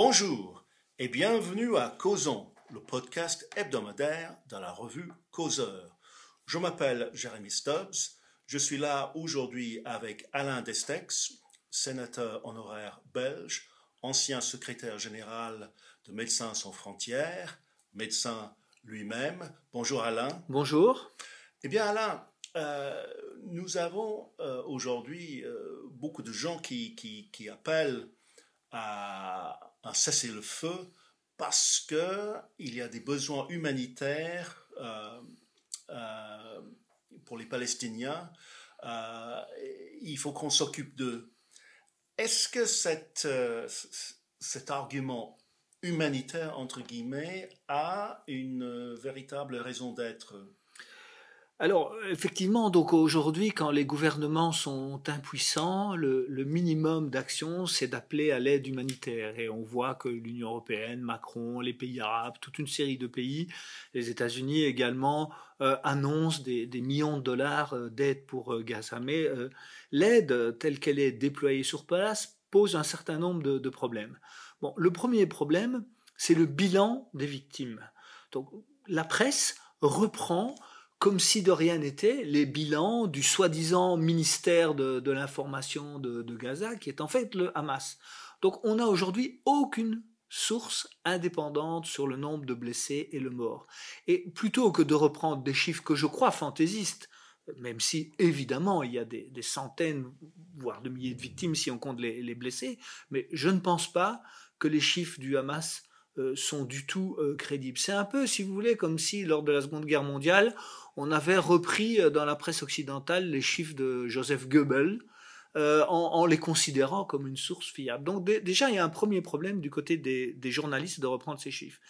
Bonjour et bienvenue à Causons, le podcast hebdomadaire de la revue Causeur. Je m'appelle Jérémy Stubbs. Je suis là aujourd'hui avec Alain Destex, sénateur honoraire belge, ancien secrétaire général de Médecins sans frontières, médecin lui-même. Bonjour Alain. Bonjour. Eh bien Alain, euh, nous avons euh, aujourd'hui euh, beaucoup de gens qui, qui, qui appellent à un cessez-le-feu parce qu'il y a des besoins humanitaires euh, euh, pour les Palestiniens. Euh, il faut qu'on s'occupe d'eux. Est-ce que cet argument humanitaire, entre guillemets, a une véritable raison d'être? Alors, effectivement, donc aujourd'hui, quand les gouvernements sont impuissants, le, minimum d'action, c'est d'appeler à l'aide humanitaire. Et on voit que l'Union européenne, Macron, les pays arabes, toute une série de pays, les États-Unis également, euh, annoncent des, millions de dollars euh, d'aide pour euh, Gaza. Mais l'aide telle qu'elle est déployée sur place pose un certain nombre de, de problèmes. Bon, le premier problème, c'est le bilan des victimes. Donc, la presse reprend comme si de rien n'était, les bilans du soi-disant ministère de, l'information de, Gaza, qui est en fait le Hamas. Donc on n'a aujourd'hui aucune source indépendante sur le nombre de blessés et le mort. Et plutôt que de reprendre des chiffres que je crois fantaisistes, même si évidemment il y a des, centaines, voire de milliers de victimes si on compte les, les blessés, mais je ne pense pas que les chiffres du Hamas euh, sont du tout euh, crédibles. C'est un peu, si vous voulez, comme si lors de la Seconde Guerre mondiale, on avait repris euh, dans la presse occidentale les chiffres de Joseph Goebbels en, les considérant comme une source fiable. Donc déjà, il y a un premier problème du côté des, journalistes de reprendre ces chiffres.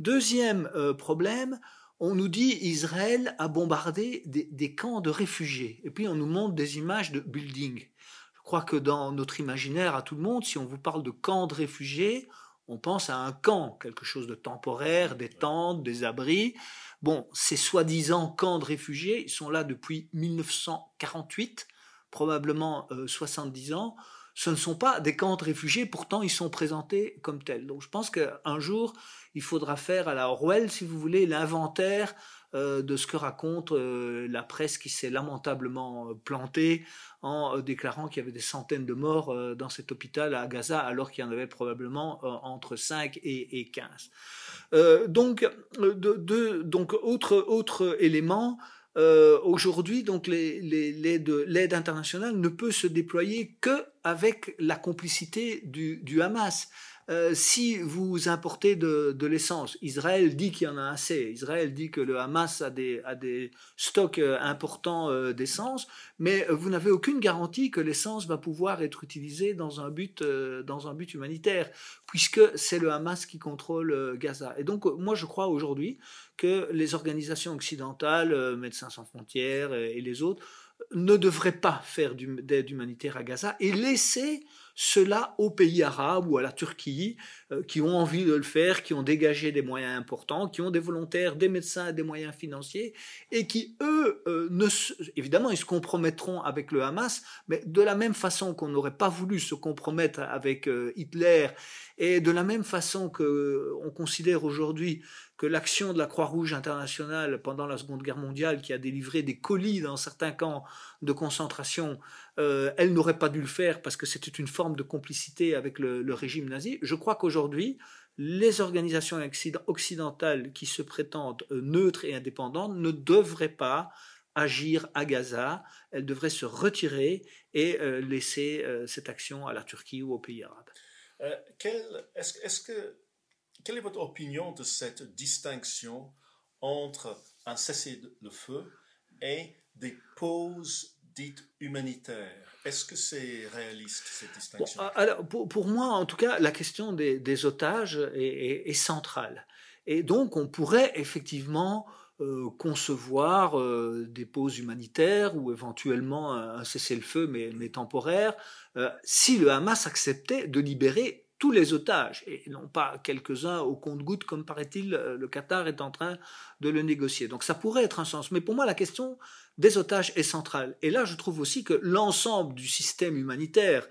Deuxième problème, on nous dit Israël a bombardé des, des, camps de réfugiés. Et puis on nous montre des images de buildings. Je crois que dans notre imaginaire à tout le monde, si on vous parle de camps de réfugiés, on pense à un camp, quelque chose de temporaire, des tentes, des abris. Bon, ces soi-disant camps de réfugiés, ils sont là depuis 1948, probablement 70 euh, ans. Ce ne sont pas des camps de réfugiés, pourtant ils sont présentés comme tels. Donc je pense qu'un jour, il faudra faire à la Orwell, si vous voulez, l'inventaire euh, de ce que raconte euh, la presse qui s'est lamentablement euh, plantée en déclarant qu'il y avait des centaines de morts dans cet hôpital à Gaza alors qu'il y en avait probablement entre 5 et, 15. donc, donc autre, autre élément, aujourd'hui, donc l'aide internationale ne peut se déployer que avec la complicité du, Hamas. Euh, si vous importez de, l'essence, Israël dit qu'il y en a assez, Israël dit que le Hamas a des, stocks euh, importants euh, d'essence, mais vous n'avez aucune garantie que l'essence va pouvoir être utilisée dans un but humanitaire, puisque c'est le Hamas qui contrôle Gaza. Et donc, moi, je crois aujourd'hui que les organisations occidentales, Médecins sans frontières et les autres, ne devraient pas faire d'aide humanitaire à Gaza et laisser cela aux pays arabes ou à la Turquie euh, qui ont envie de le faire, qui ont dégagé des moyens importants, qui ont des volontaires, des médecins, des moyens financiers et qui, eux, euh, évidemment, ils se compromettront avec le Hamas, mais de la même façon qu'on n'aurait pas voulu se compromettre avec euh, Hitler et de la même façon qu'on considère aujourd'hui que l'action de la Croix-Rouge internationale pendant la Seconde Guerre mondiale, qui a délivré des colis dans certains camps de concentration, euh, elle n'aurait pas dû le faire parce que c'était une forme de complicité avec le, régime nazi. Je crois qu'aujourd'hui, les organisations occidentales qui se prétendent euh, neutres et indépendantes ne devraient pas agir à Gaza, elles devraient se retirer et euh, laisser cette action à la Turquie ou aux pays arabes. est-ce, que quelle est votre opinion de cette distinction entre un cessez-le-feu et des pauses dites humanitaires? Est-ce que c'est réaliste cette distinction? Alors, pour, moi, en tout cas, la question des, otages est, centrale. Et donc, on pourrait effectivement euh, concevoir euh, des pauses humanitaires ou éventuellement un cessez-le-feu, mais, temporaire, euh, si le Hamas acceptait de libérer les otages, et non pas quelques-uns au compte-gouttes, comme paraît-il, euh, le Qatar est en train de le négocier. Donc ça pourrait être un sens. Mais pour moi, la question des otages est centrale. Et là, je trouve aussi que l'ensemble du système humanitaire,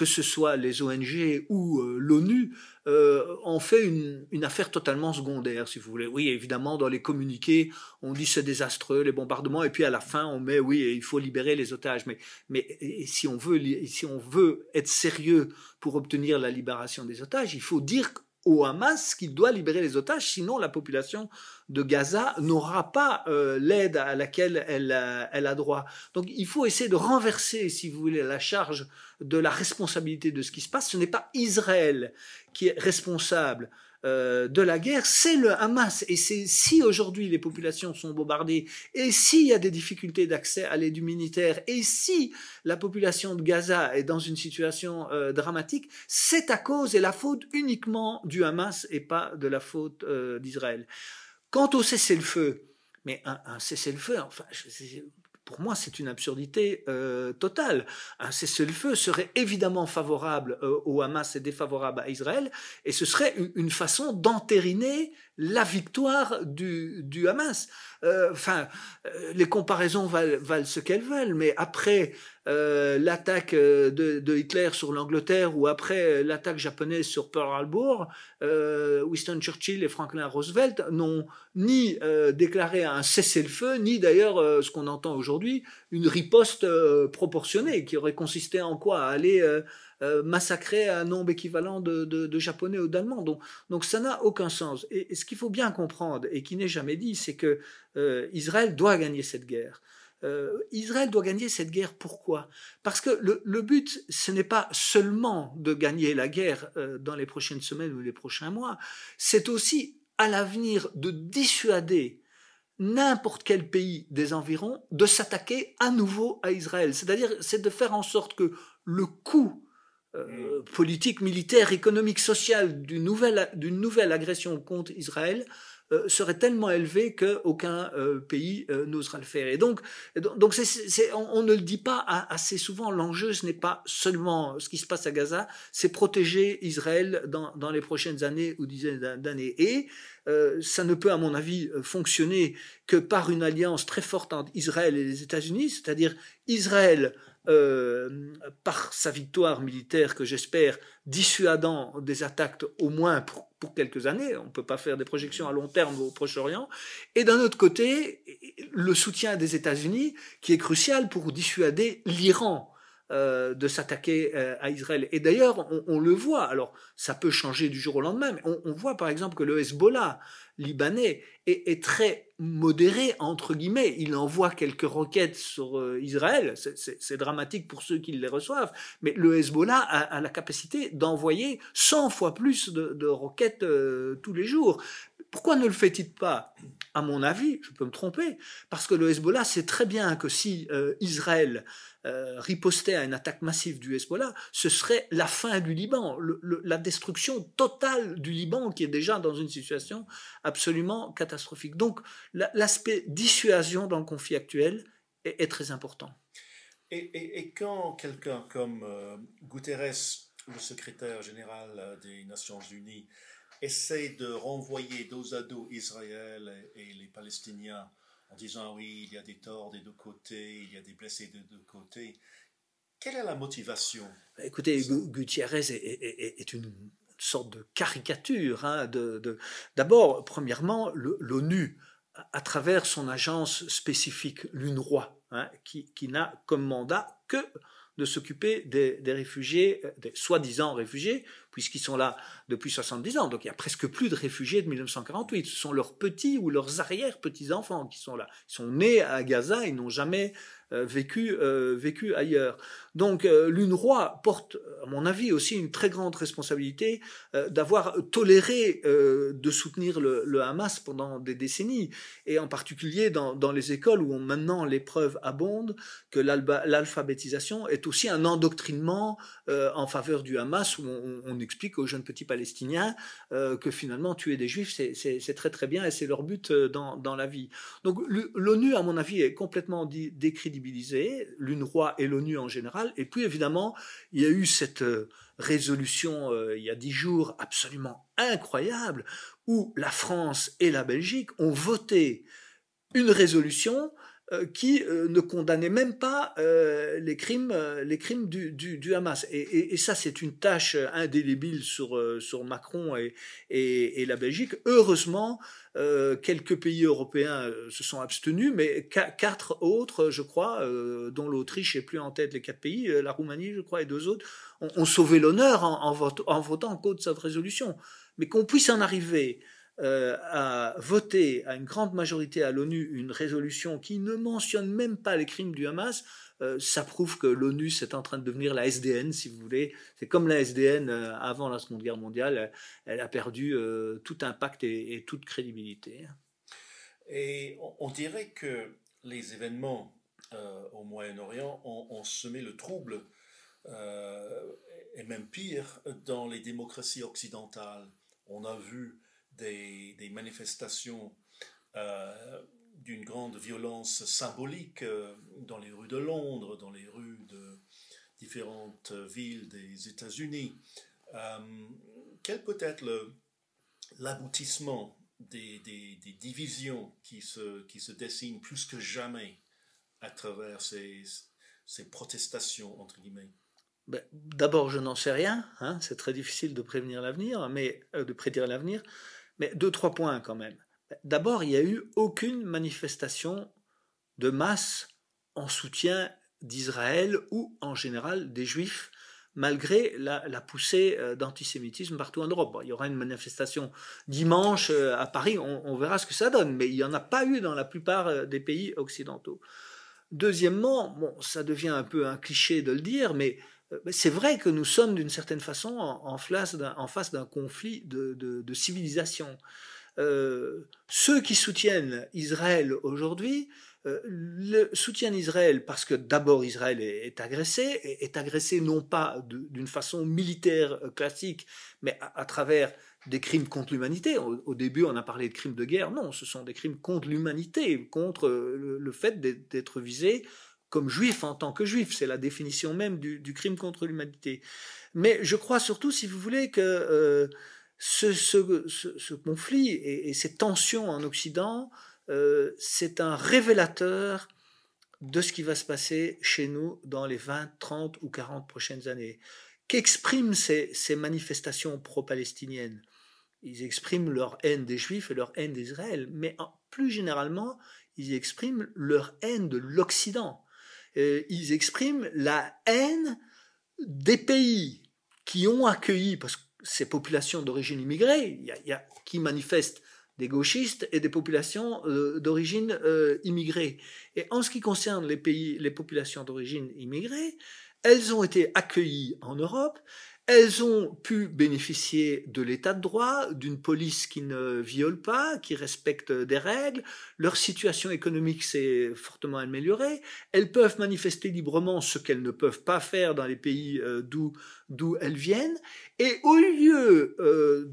que ce soit les ONG ou euh, l'ONU, euh, en fait une, une, affaire totalement secondaire, si vous voulez. Oui, évidemment, dans les communiqués, on dit c'est désastreux, les bombardements, et puis à la fin, on met oui, il faut libérer les otages. Mais, mais si, on veut, si on veut être sérieux pour obtenir la libération des otages, il faut dire au Hamas qu'il doit libérer les otages, sinon la population de Gaza n'aura pas euh, l'aide à laquelle elle, elle, a droit. Donc il faut essayer de renverser, si vous voulez, la charge de la responsabilité de ce qui se passe. Ce n'est pas Israël qui est responsable euh, de la guerre, c'est le Hamas. Et c'est si aujourd'hui les populations sont bombardées, et s'il y a des difficultés d'accès à l'aide humanitaire, et si la population de Gaza est dans une situation euh, dramatique, c'est à cause et la faute uniquement du Hamas et pas de la faute euh, d'Israël. Quant au cessez-le-feu, mais un, un cessez-le-feu, enfin, pour moi, c'est une absurdité euh, totale. Un cessez-le-feu serait évidemment favorable euh, au Hamas et défavorable à Israël, et ce serait une façon d'entériner la victoire du, du Hamas. Euh, enfin, euh, les comparaisons valent, ce qu'elles veulent, mais après euh, l'attaque de, de, Hitler sur l'Angleterre ou après l'attaque japonaise sur Pearl Harbor, Winston Churchill et Franklin Roosevelt n'ont ni déclaré un cessez-le-feu, ni d'ailleurs ce qu'on entend aujourd'hui, une riposte proportionnée qui aurait consisté en quoi? À aller euh, massacrer un nombre équivalent de, Japonais ou d'Allemands. Donc, ça n'a aucun sens. Et, ce qu'il faut bien comprendre, et qui n'est jamais dit, c'est que euh, Israël doit gagner cette guerre. Euh, Israël doit gagner cette guerre. Pourquoi? Parce que le, but, ce n'est pas seulement de gagner la guerre dans les prochaines semaines ou les prochains mois, c'est aussi à l'avenir de dissuader n'importe quel pays des environs de s'attaquer à nouveau à Israël. C'est-à-dire, c'est de faire en sorte que le coût euh, politique, militaire, économique, d'une nouvelle, d'une nouvelle agression contre Israël euh, serait tellement élevé qu'aucun euh, pays n'osera le faire. Et donc, donc c'est, on, ne le dit pas assez souvent. L'enjeu, ce n'est pas seulement ce qui se passe à Gaza, c'est protéger Israël dans, dans les prochaines années ou dizaines d'années. Et ça ne peut, à mon avis, fonctionner que par une alliance très forte entre Israël et les États-Unis, c'est-à-dire Israël euh, par sa victoire militaire que j'espère dissuadant des attaques au moins pour, quelques années, on ne peut pas faire des projections à long terme au Proche-Orient, et d'un autre côté, le soutien des États-Unis qui est crucial pour dissuader l'Iran euh, de s'attaquer euh, à Israël. Et d'ailleurs, on, le voit, alors ça peut changer du jour au lendemain, mais on, voit par exemple que le Hezbollah libanais est, très modéré, entre guillemets. Il envoie quelques roquettes sur euh, Israël. C'est dramatique pour ceux qui les reçoivent. Mais le Hezbollah a, la capacité d'envoyer 100 fois plus de, roquettes tous les jours. Pourquoi ne le fait-il pas À mon avis, je peux me tromper, parce que le Hezbollah sait très bien que si euh, Israël euh, ripostait à une attaque massive du Hezbollah, ce serait la fin du Liban, la destruction totale du Liban qui est déjà dans une situation absolument catastrophique. Donc l'aspect dissuasion dans le conflit actuel est, très important. Et, quand quelqu'un comme euh, Guterres, le secrétaire général des Nations Unies, essaie de renvoyer dos à dos Israël et, les Palestiniens en disant oui, il y a des torts des deux côtés, il y a des blessés des deux côtés. Quelle est la motivation Écoutez, Gutiérrez est, une sorte de caricature. Hein, de, D'abord, premièrement, l'ONU, à travers son agence spécifique, l'UNRWA, hein, qui, qui n'a comme mandat que de s'occuper des, des, réfugiés, euh, des soi-disant réfugiés, puisqu'ils sont là depuis 70 ans. Donc il y a presque plus de réfugiés de 1948. Ce sont leurs petits ou leurs arrière-petits-enfants qui sont là. Ils sont nés à Gaza, ils n'ont jamais euh, vécu, euh, vécu ailleurs. Donc euh, l'UNRWA porte, à mon avis, aussi une très grande responsabilité d'avoir toléré de soutenir le, Hamas pendant des décennies, et en particulier dans, les écoles où maintenant l'épreuve abonde que l'alphabétisation est aussi un endoctrinement en faveur du Hamas, où on, on explique aux jeunes petits Palestiniens que finalement tuer des juifs, c'est très très bien et c'est leur but dans, dans la vie. Donc l'ONU, à mon avis, est complètement décrédibilisée l'UNRWA et l'ONU en général. Et puis évidemment, il y a eu cette euh, résolution euh, il y a dix jours absolument incroyable où la France et la Belgique ont voté une résolution euh, qui euh, ne condamnait même pas euh, les crimes, les crimes du, du, Hamas. Et, ça, c'est une tâche indélébile sur, sur Macron et, et, la Belgique. Heureusement, quelques pays européens se sont abstenus, mais quatre autres, je crois, dont l'Autriche est plus en tête les quatre pays, la Roumanie, je crois, et deux autres, ont, sauvé l'honneur en, en, en votant en contre cette résolution. Mais qu'on puisse en arriver euh, a voté à une grande majorité à l'ONU une résolution qui ne mentionne même pas les crimes du Hamas, euh, ça prouve que l'ONU c'est en train de devenir la SDN, si vous voulez. C'est comme la SDN euh, avant la Seconde Guerre mondiale, elle, a perdu tout impact et, toute crédibilité. Et on, dirait que les événements au Moyen-Orient ont, ont, semé le trouble, et même pire, dans les démocraties occidentales. On a vu des, manifestations euh, d'une grande violence symbolique euh, dans les rues de Londres, dans les rues de différentes villes des États-Unis. Euh, quel peut être l'aboutissement des, divisions qui se, dessinent plus que jamais à travers ces, ces protestations, entre guillemets? Ben, D'abord, je n'en sais rien. Hein, c'est très difficile de prévenir l'avenir, mais de prédire l'avenir. Mais deux, trois points quand même. D'abord, il n'y a eu aucune manifestation de masse en soutien d'Israël ou en général des Juifs, malgré la, poussée euh, d'antisémitisme partout en Europe. il y aura une manifestation dimanche euh, à Paris, on, verra ce que ça donne, mais il n'y en a pas eu dans la plupart euh, des pays occidentaux. Deuxièmement, bon, ça devient un peu un cliché de le dire, mais c'est vrai que nous sommes d'une certaine façon en, face d'un conflit de, civilisation. Euh, ceux qui soutiennent Israël aujourd'hui euh, soutiennent Israël parce que d'abord Israël est, agressé, est, agressé non pas d'une façon militaire euh, classique, mais à, travers des crimes contre l'humanité. Au, début, on a parlé de crimes de guerre. Non, ce sont des crimes contre l'humanité, contre le fait d'être visé comme juif en tant que juif. C'est la définition même du, crime contre l'humanité. Mais je crois surtout, si vous voulez, que euh, ce, conflit et, ces tensions en Occident, euh, c'est un révélateur de ce qui va se passer chez nous dans les 20, 30 ou 40 prochaines années. Qu'expriment ces, ces manifestations pro-palestiniennes? Ils expriment leur haine des Juifs et leur haine d'Israël, mais plus généralement, ils expriment leur haine de l'Occident. Euh, ils expriment la haine des pays qui ont accueilli, parce que ces populations d'origine immigrée, y, a, qui manifestent des gauchistes et des populations euh, d'origine euh, immigrée. Et en ce qui concerne les pays, les populations d'origine immigrée, elles ont été accueillies en Europe, elles ont pu bénéficier de l'état de droit, d'une police qui ne viole pas, qui respecte des règles. Leur situation économique s'est fortement améliorée. Elles peuvent manifester librement ce qu'elles ne peuvent pas faire dans les pays euh, d'où elles viennent. Et au lieu euh,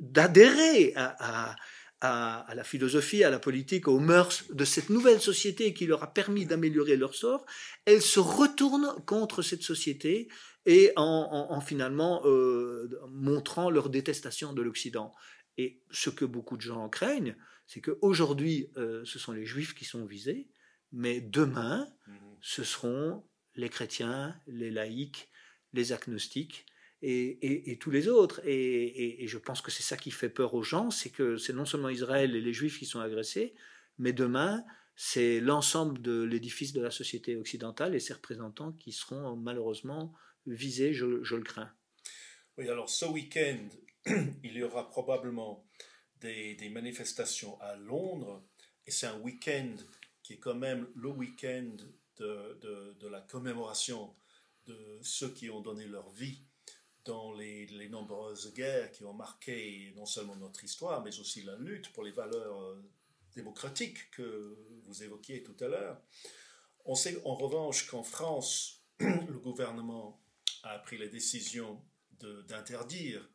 d'adhérer à, à, la philosophie, à la politique, aux mœurs de cette nouvelle société qui leur a permis d'améliorer leur sort, elles se retournent contre cette société et en, finalement euh, montrant leur détestation de l'Occident. Et ce que beaucoup de gens craignent, c'est qu'aujourd'hui, euh, ce sont les juifs qui sont visés, mais demain, mhm. ce seront les chrétiens, les laïcs, les agnostiques et, tous les autres. Et, je pense que c'est ça qui fait peur aux gens, c'est que c'est non seulement Israël et les juifs qui sont agressés, mais demain, c'est l'ensemble de l'édifice de la société occidentale et ses représentants qui seront malheureusement visé, je, le crains. Oui, alors ce week-end, il y aura probablement des, manifestations à Londres, et c'est un week-end qui est quand même le week-end de, la commémoration de ceux qui ont donné leur vie dans les, nombreuses guerres qui ont marqué non seulement notre histoire, mais aussi la lutte pour les valeurs euh, démocratiques que vous évoquiez tout à l'heure. On sait en revanche qu'en France, le gouvernement a pris la décision d'interdire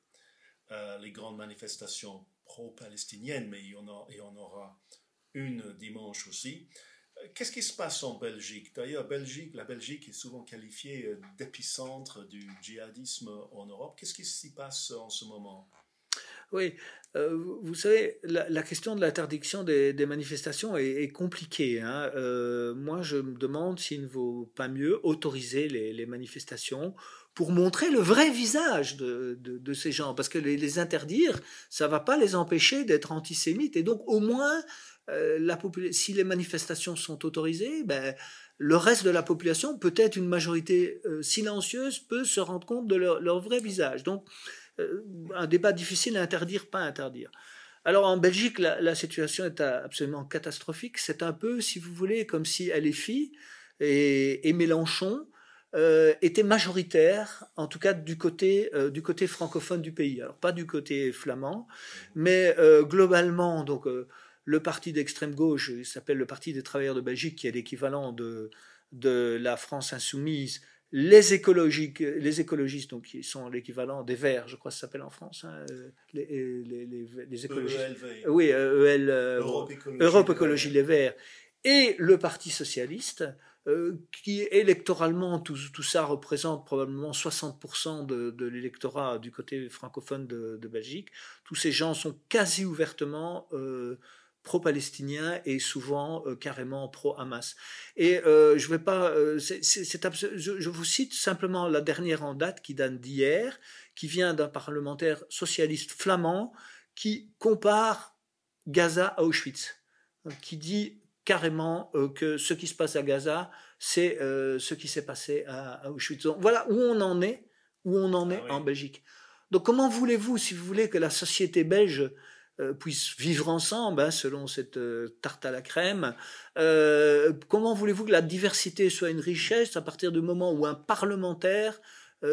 euh, les grandes manifestations pro-palestiniennes, mais il y, en aura une dimanche aussi. Qu'est-ce qui se passe en Belgique? D'ailleurs, la Belgique est souvent qualifiée euh, d'épicentre du djihadisme en Europe. Qu'est-ce qui s'y passe en ce moment? Oui, euh, vous savez, la, question de l'interdiction des, manifestations est, compliquée. Hein. Euh, moi, je me demande s'il ne vaut pas mieux autoriser les, manifestations pour montrer le vrai visage de, ces gens. Parce que les, interdire, ça ne va pas les empêcher d'être antisémites. Et donc, au moins, la si les manifestations sont autorisées, ben, le reste de la population, peut-être une majorité silencieuse, peut se rendre compte de leur, vrai visage. Donc, euh, un débat difficile à interdire, pas interdire. Alors en Belgique, la, situation est absolument catastrophique. C'est un peu, si vous voulez, comme si LFI et, Mélenchon euh, étaient majoritaires, en tout cas euh, du côté francophone du pays. Alors pas du côté flamand, mais globalement, donc le parti d'extrême gauche, il s'appelle le Parti des travailleurs de Belgique, qui est l'équivalent de, de la France insoumise, les écologiques, les écologistes, donc qui sont l'équivalent des Verts, je crois que ça s'appelle en France, hein, les, les, les, écologistes. EL, oui, EL, euh, Europe, Écologie, Les Verts, et le Parti socialiste, euh, qui électoralement, tout, tout, ça représente probablement 60% de, de l'électorat du côté francophone de, de, Belgique. Tous ces gens sont quasi ouvertement euh, pro-palestinien et souvent euh, carrément pro-Hamas. Et euh, je vais pas, euh, je, vous cite simplement la dernière en date qui date d'hier, qui vient d'un parlementaire socialiste flamand qui compare Gaza à Auschwitz, qui dit carrément que ce qui se passe à Gaza, c'est ce qui s'est passé à, Auschwitz. voilà où on en est, où on en est ah en Belgique. Donc comment voulez-vous, si vous voulez, que la société belge euh, puissent vivre ensemble, hein, selon cette euh, tarte à la crème. Euh, comment voulez-vous que la diversité soit une richesse à partir du moment où un parlementaire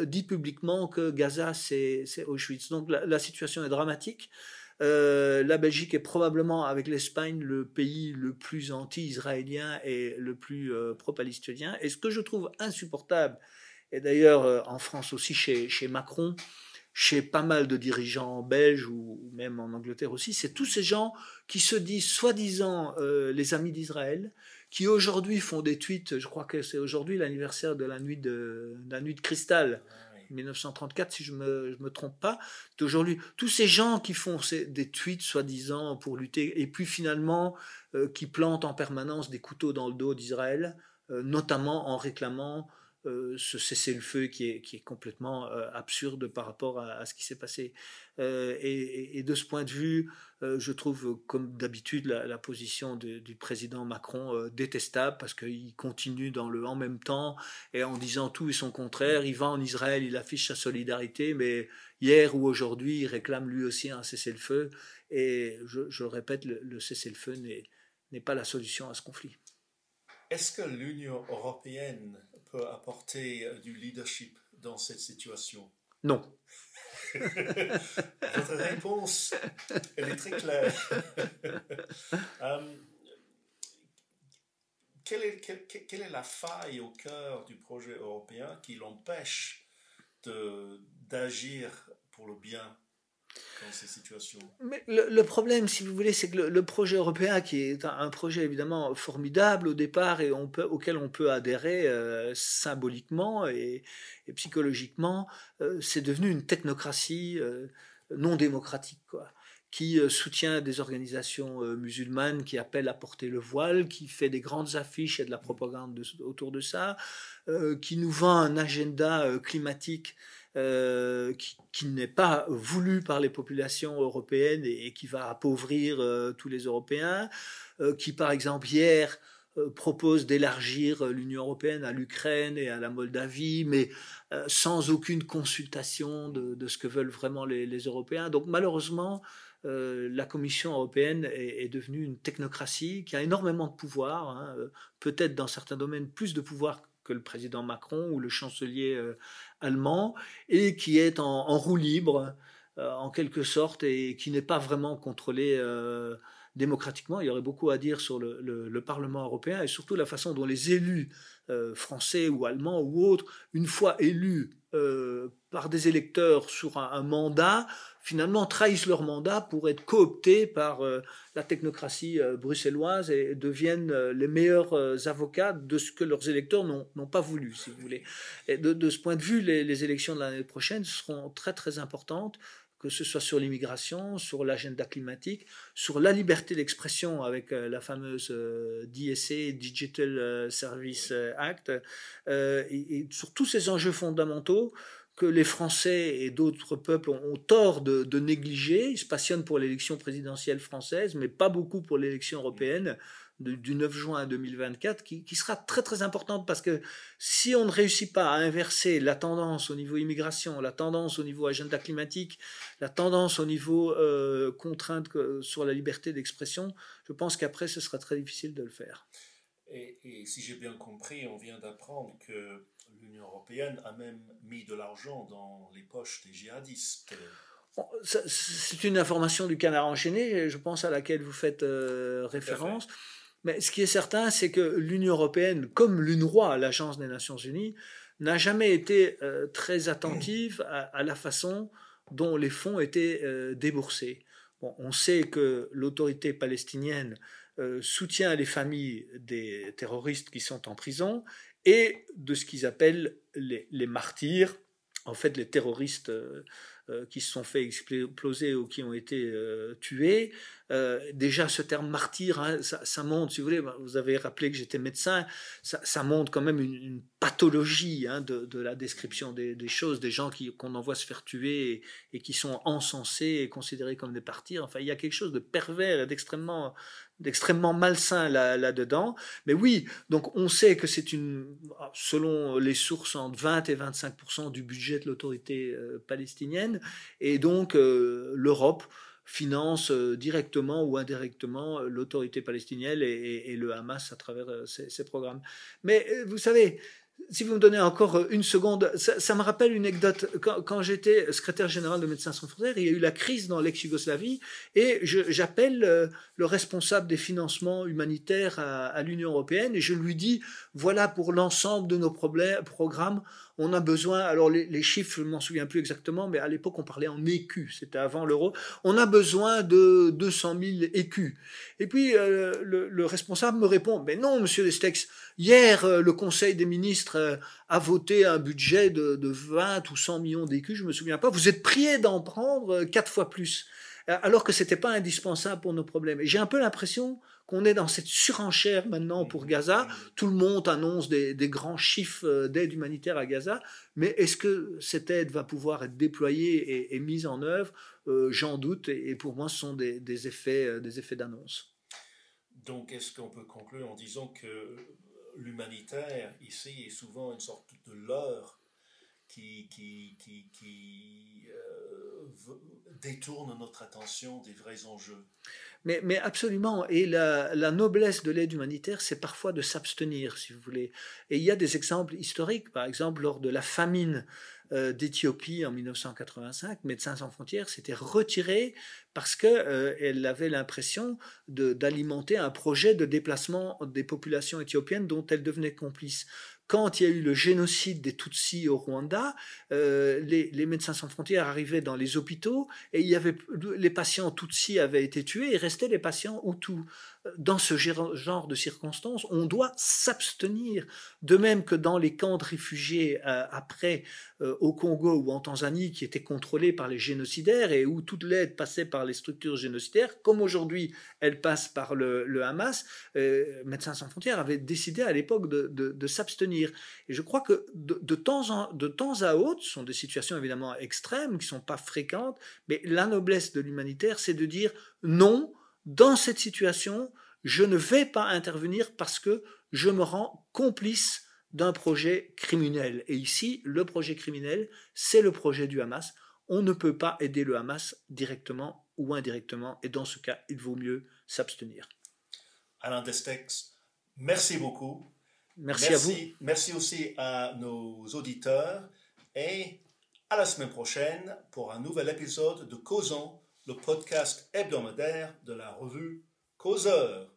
dit publiquement que Gaza, c'est Auschwitz? Donc la, situation est dramatique. la Belgique est probablement, avec l'Espagne, le pays le plus anti-israélien et le plus pro-palestinien. Et ce que je trouve insupportable, et d'ailleurs en France aussi chez Macron, chez pas mal de dirigeants belges ou, même en Angleterre aussi, c'est tous ces gens qui se disent soi-disant euh, les amis d'Israël, qui aujourd'hui font des tweets, je crois que c'est aujourd'hui l'anniversaire de la nuit de, la nuit de cristal, 1934 si je me, me trompe pas, d'aujourd'hui, tous ces gens qui font des tweets soi-disant pour lutter, et puis finalement euh, qui plantent en permanence des couteaux dans le dos d'Israël, euh, notamment en réclamant ce cessez-le-feu qui est, qui est complètement euh, absurde par rapport à, ce qui s'est passé. Euh, et, de ce point de vue, je trouve, comme d'habitude, la, position du président Macron détestable parce qu'il continue dans le en même temps et en disant tout et son contraire. Il va en Israël, il affiche sa solidarité, mais hier ou aujourd'hui, il réclame lui aussi un cessez-le-feu. Et je, je répète, le, le cessez-le-feu n'est pas la solution à ce conflit. Est-ce que l'Union européenne peut apporter euh, du leadership dans cette situation? Non. Votre réponse, elle est très claire. Euh, quelle, est, quelle, est, la faille au cœur du projet européen qui l'empêche d'agir pour le bien Mais le, problème, si vous voulez, c'est que le, projet européen, qui est un, projet évidemment formidable au départ et auquel on peut adhérer euh, symboliquement et, psychologiquement, euh, c'est devenu une technocratie euh, non démocratique, quoi qui soutient des organisations musulmanes qui appellent à porter le voile, qui fait des grandes affiches et de la propagande autour de ça, qui nous vend un agenda climatique euh, qui, n'est pas voulu par les populations européennes et, qui va appauvrir euh, tous les Européens, euh, qui par exemple hier propose d'élargir l'Union européenne à l'Ukraine et à la Moldavie, mais sans aucune consultation de, ce que veulent vraiment les, Européens. Donc malheureusement, la Commission européenne est, devenue une technocratie qui a énormément de pouvoir, hein, peut-être dans certains domaines plus de pouvoir que le président Macron ou le chancelier euh, allemand, et qui est en, roue libre, euh, en quelque sorte, et qui n'est pas vraiment contrôlé euh, démocratiquement. Il y aurait beaucoup à dire sur le, Parlement européen et surtout la façon dont les élus français ou allemands ou autres, une fois élus par des électeurs sur un mandat, finalement trahissent leur mandat pour être cooptés par euh, la technocratie euh, bruxelloise et deviennent euh, les meilleurs avocats de ce que leurs électeurs n'ont pas voulu, si vous voulez. Et de, ce point de vue, les, élections de l'année prochaine seront très très importantes que ce soit sur l'immigration, sur l'agenda climatique, sur la liberté d'expression avec euh, la fameuse euh, DSA, Digital euh, Service Act, et, sur tous ces enjeux fondamentaux que les Français et d'autres peuples ont, tort de, de, négliger. Ils se passionnent pour l'élection présidentielle française, mais pas beaucoup pour l'élection européenne du 9 juin 2024 qui, qui, sera très très importante parce que si on ne réussit pas à inverser la tendance au niveau immigration, la tendance au niveau agenda climatique, la tendance au niveau euh, contrainte sur la liberté d'expression, je pense qu'après ce sera très difficile de le faire. Et, si j'ai bien compris, on vient d'apprendre que l'Union européenne a même mis de l'argent dans les poches des djihadistes. C'est une information du canard enchaîné, je pense, à laquelle vous faites euh, référence. Mais ce qui est certain, c'est que l'Union européenne, comme l'UNRWA, l'Agence des Nations Unies, n'a jamais été euh, très attentive à, la façon dont les fonds étaient euh, déboursés. Bon, on sait que l'autorité palestinienne euh, soutient les familles des terroristes qui sont en prison et de ce qu'ils appellent les, les, martyrs, en fait les terroristes qui se sont fait exploser ou qui ont été tués. Euh, déjà, ce terme martyr, hein, ça, montre, si vous voulez, vous avez rappelé que j'étais médecin, ça, montre quand même une, pathologie hein, de, la description des, choses, des gens qu'on envoie se faire tuer et, qui sont encensés et considérés comme des martyrs. Enfin, il y a quelque chose de pervers et d'extrêmement d'extrêmement malsain là-dedans. Mais oui, donc on sait que c'est une, selon les sources, entre 20 et 25% du budget de l'autorité euh, palestinienne. Et donc euh, l'Europe finance euh, directement ou indirectement euh, l'autorité palestinienne et, le Hamas à travers euh, ces, programmes. Mais vous savez, si vous me donnez encore une seconde, ça, me rappelle une anecdote. Quand, j'étais secrétaire général de Médecins sans frontières, il y a eu la crise dans l'ex-Yougoslavie et j'appelle le responsable des financements humanitaires à, l'Union européenne et je lui dis voilà pour l'ensemble de nos problèmes, programmes, on a besoin, alors les, chiffres, je ne m'en souviens plus exactement, mais à l'époque on parlait en écus, c'était avant l'euro, on a besoin de 200 000 écus. Et puis euh, le, responsable me répond, mais non, monsieur Destex, hier euh, le Conseil des ministres euh, a voté un budget de, de 20 ou 100 millions d'écus, je me souviens pas, vous êtes prié d'en prendre quatre fois plus alors que c'était pas indispensable pour nos problèmes. Et j'ai un peu l'impression qu'on est dans cette surenchère maintenant pour Gaza. Tout le monde annonce des, grands chiffres euh, d'aide humanitaire à Gaza, mais est-ce que cette aide va pouvoir être déployée et, mise en œuvre? Euh, J'en doute, et, pour moi, ce sont des, effets, euh, des effets d'annonce. Donc, est-ce qu'on peut conclure en disant que l'humanitaire ici est souvent une sorte de leurre qui, qui, détourne notre attention des vrais enjeux mais, absolument. Et la, noblesse de l'aide humanitaire, c'est parfois de s'abstenir, si vous voulez. Et il y a des exemples historiques. Par exemple, lors de la famine euh, d'Éthiopie en 1985, Médecins sans frontières s'était retiré parce qu'elle euh, avait l'impression d'alimenter un projet de déplacement des populations éthiopiennes dont elle devenait complice quand il y a eu le génocide des Tutsis au Rwanda, euh, les, Médecins sans frontières arrivaient dans les hôpitaux et il les patients Tutsis avaient été tués et restaient les patients Hutus dans ce genre de circonstances, on doit s'abstenir. De même que dans les camps de réfugiés euh, après euh, au Congo ou en Tanzanie qui étaient contrôlés par les génocidaires et où toute l'aide passait par les structures génocidaires, comme aujourd'hui elle passe par le, Hamas, euh, Médecins sans frontières avait décidé à l'époque de, s'abstenir. Et je crois que de, temps de temps à autre, ce sont des situations évidemment extrêmes qui ne sont pas fréquentes, mais la noblesse de l'humanitaire, c'est de dire non, dans cette situation, je ne vais pas intervenir parce que je me rends complice d'un projet criminel. Et ici, le projet criminel, c'est le projet du Hamas. On ne peut pas aider le Hamas directement ou indirectement, et dans ce cas, il vaut mieux s'abstenir. Alain Destex, merci beaucoup. Merci, à vous. Merci aussi à nos auditeurs et à la semaine prochaine pour un nouvel épisode de Causons le podcast hebdomadaire de la revue Causeur.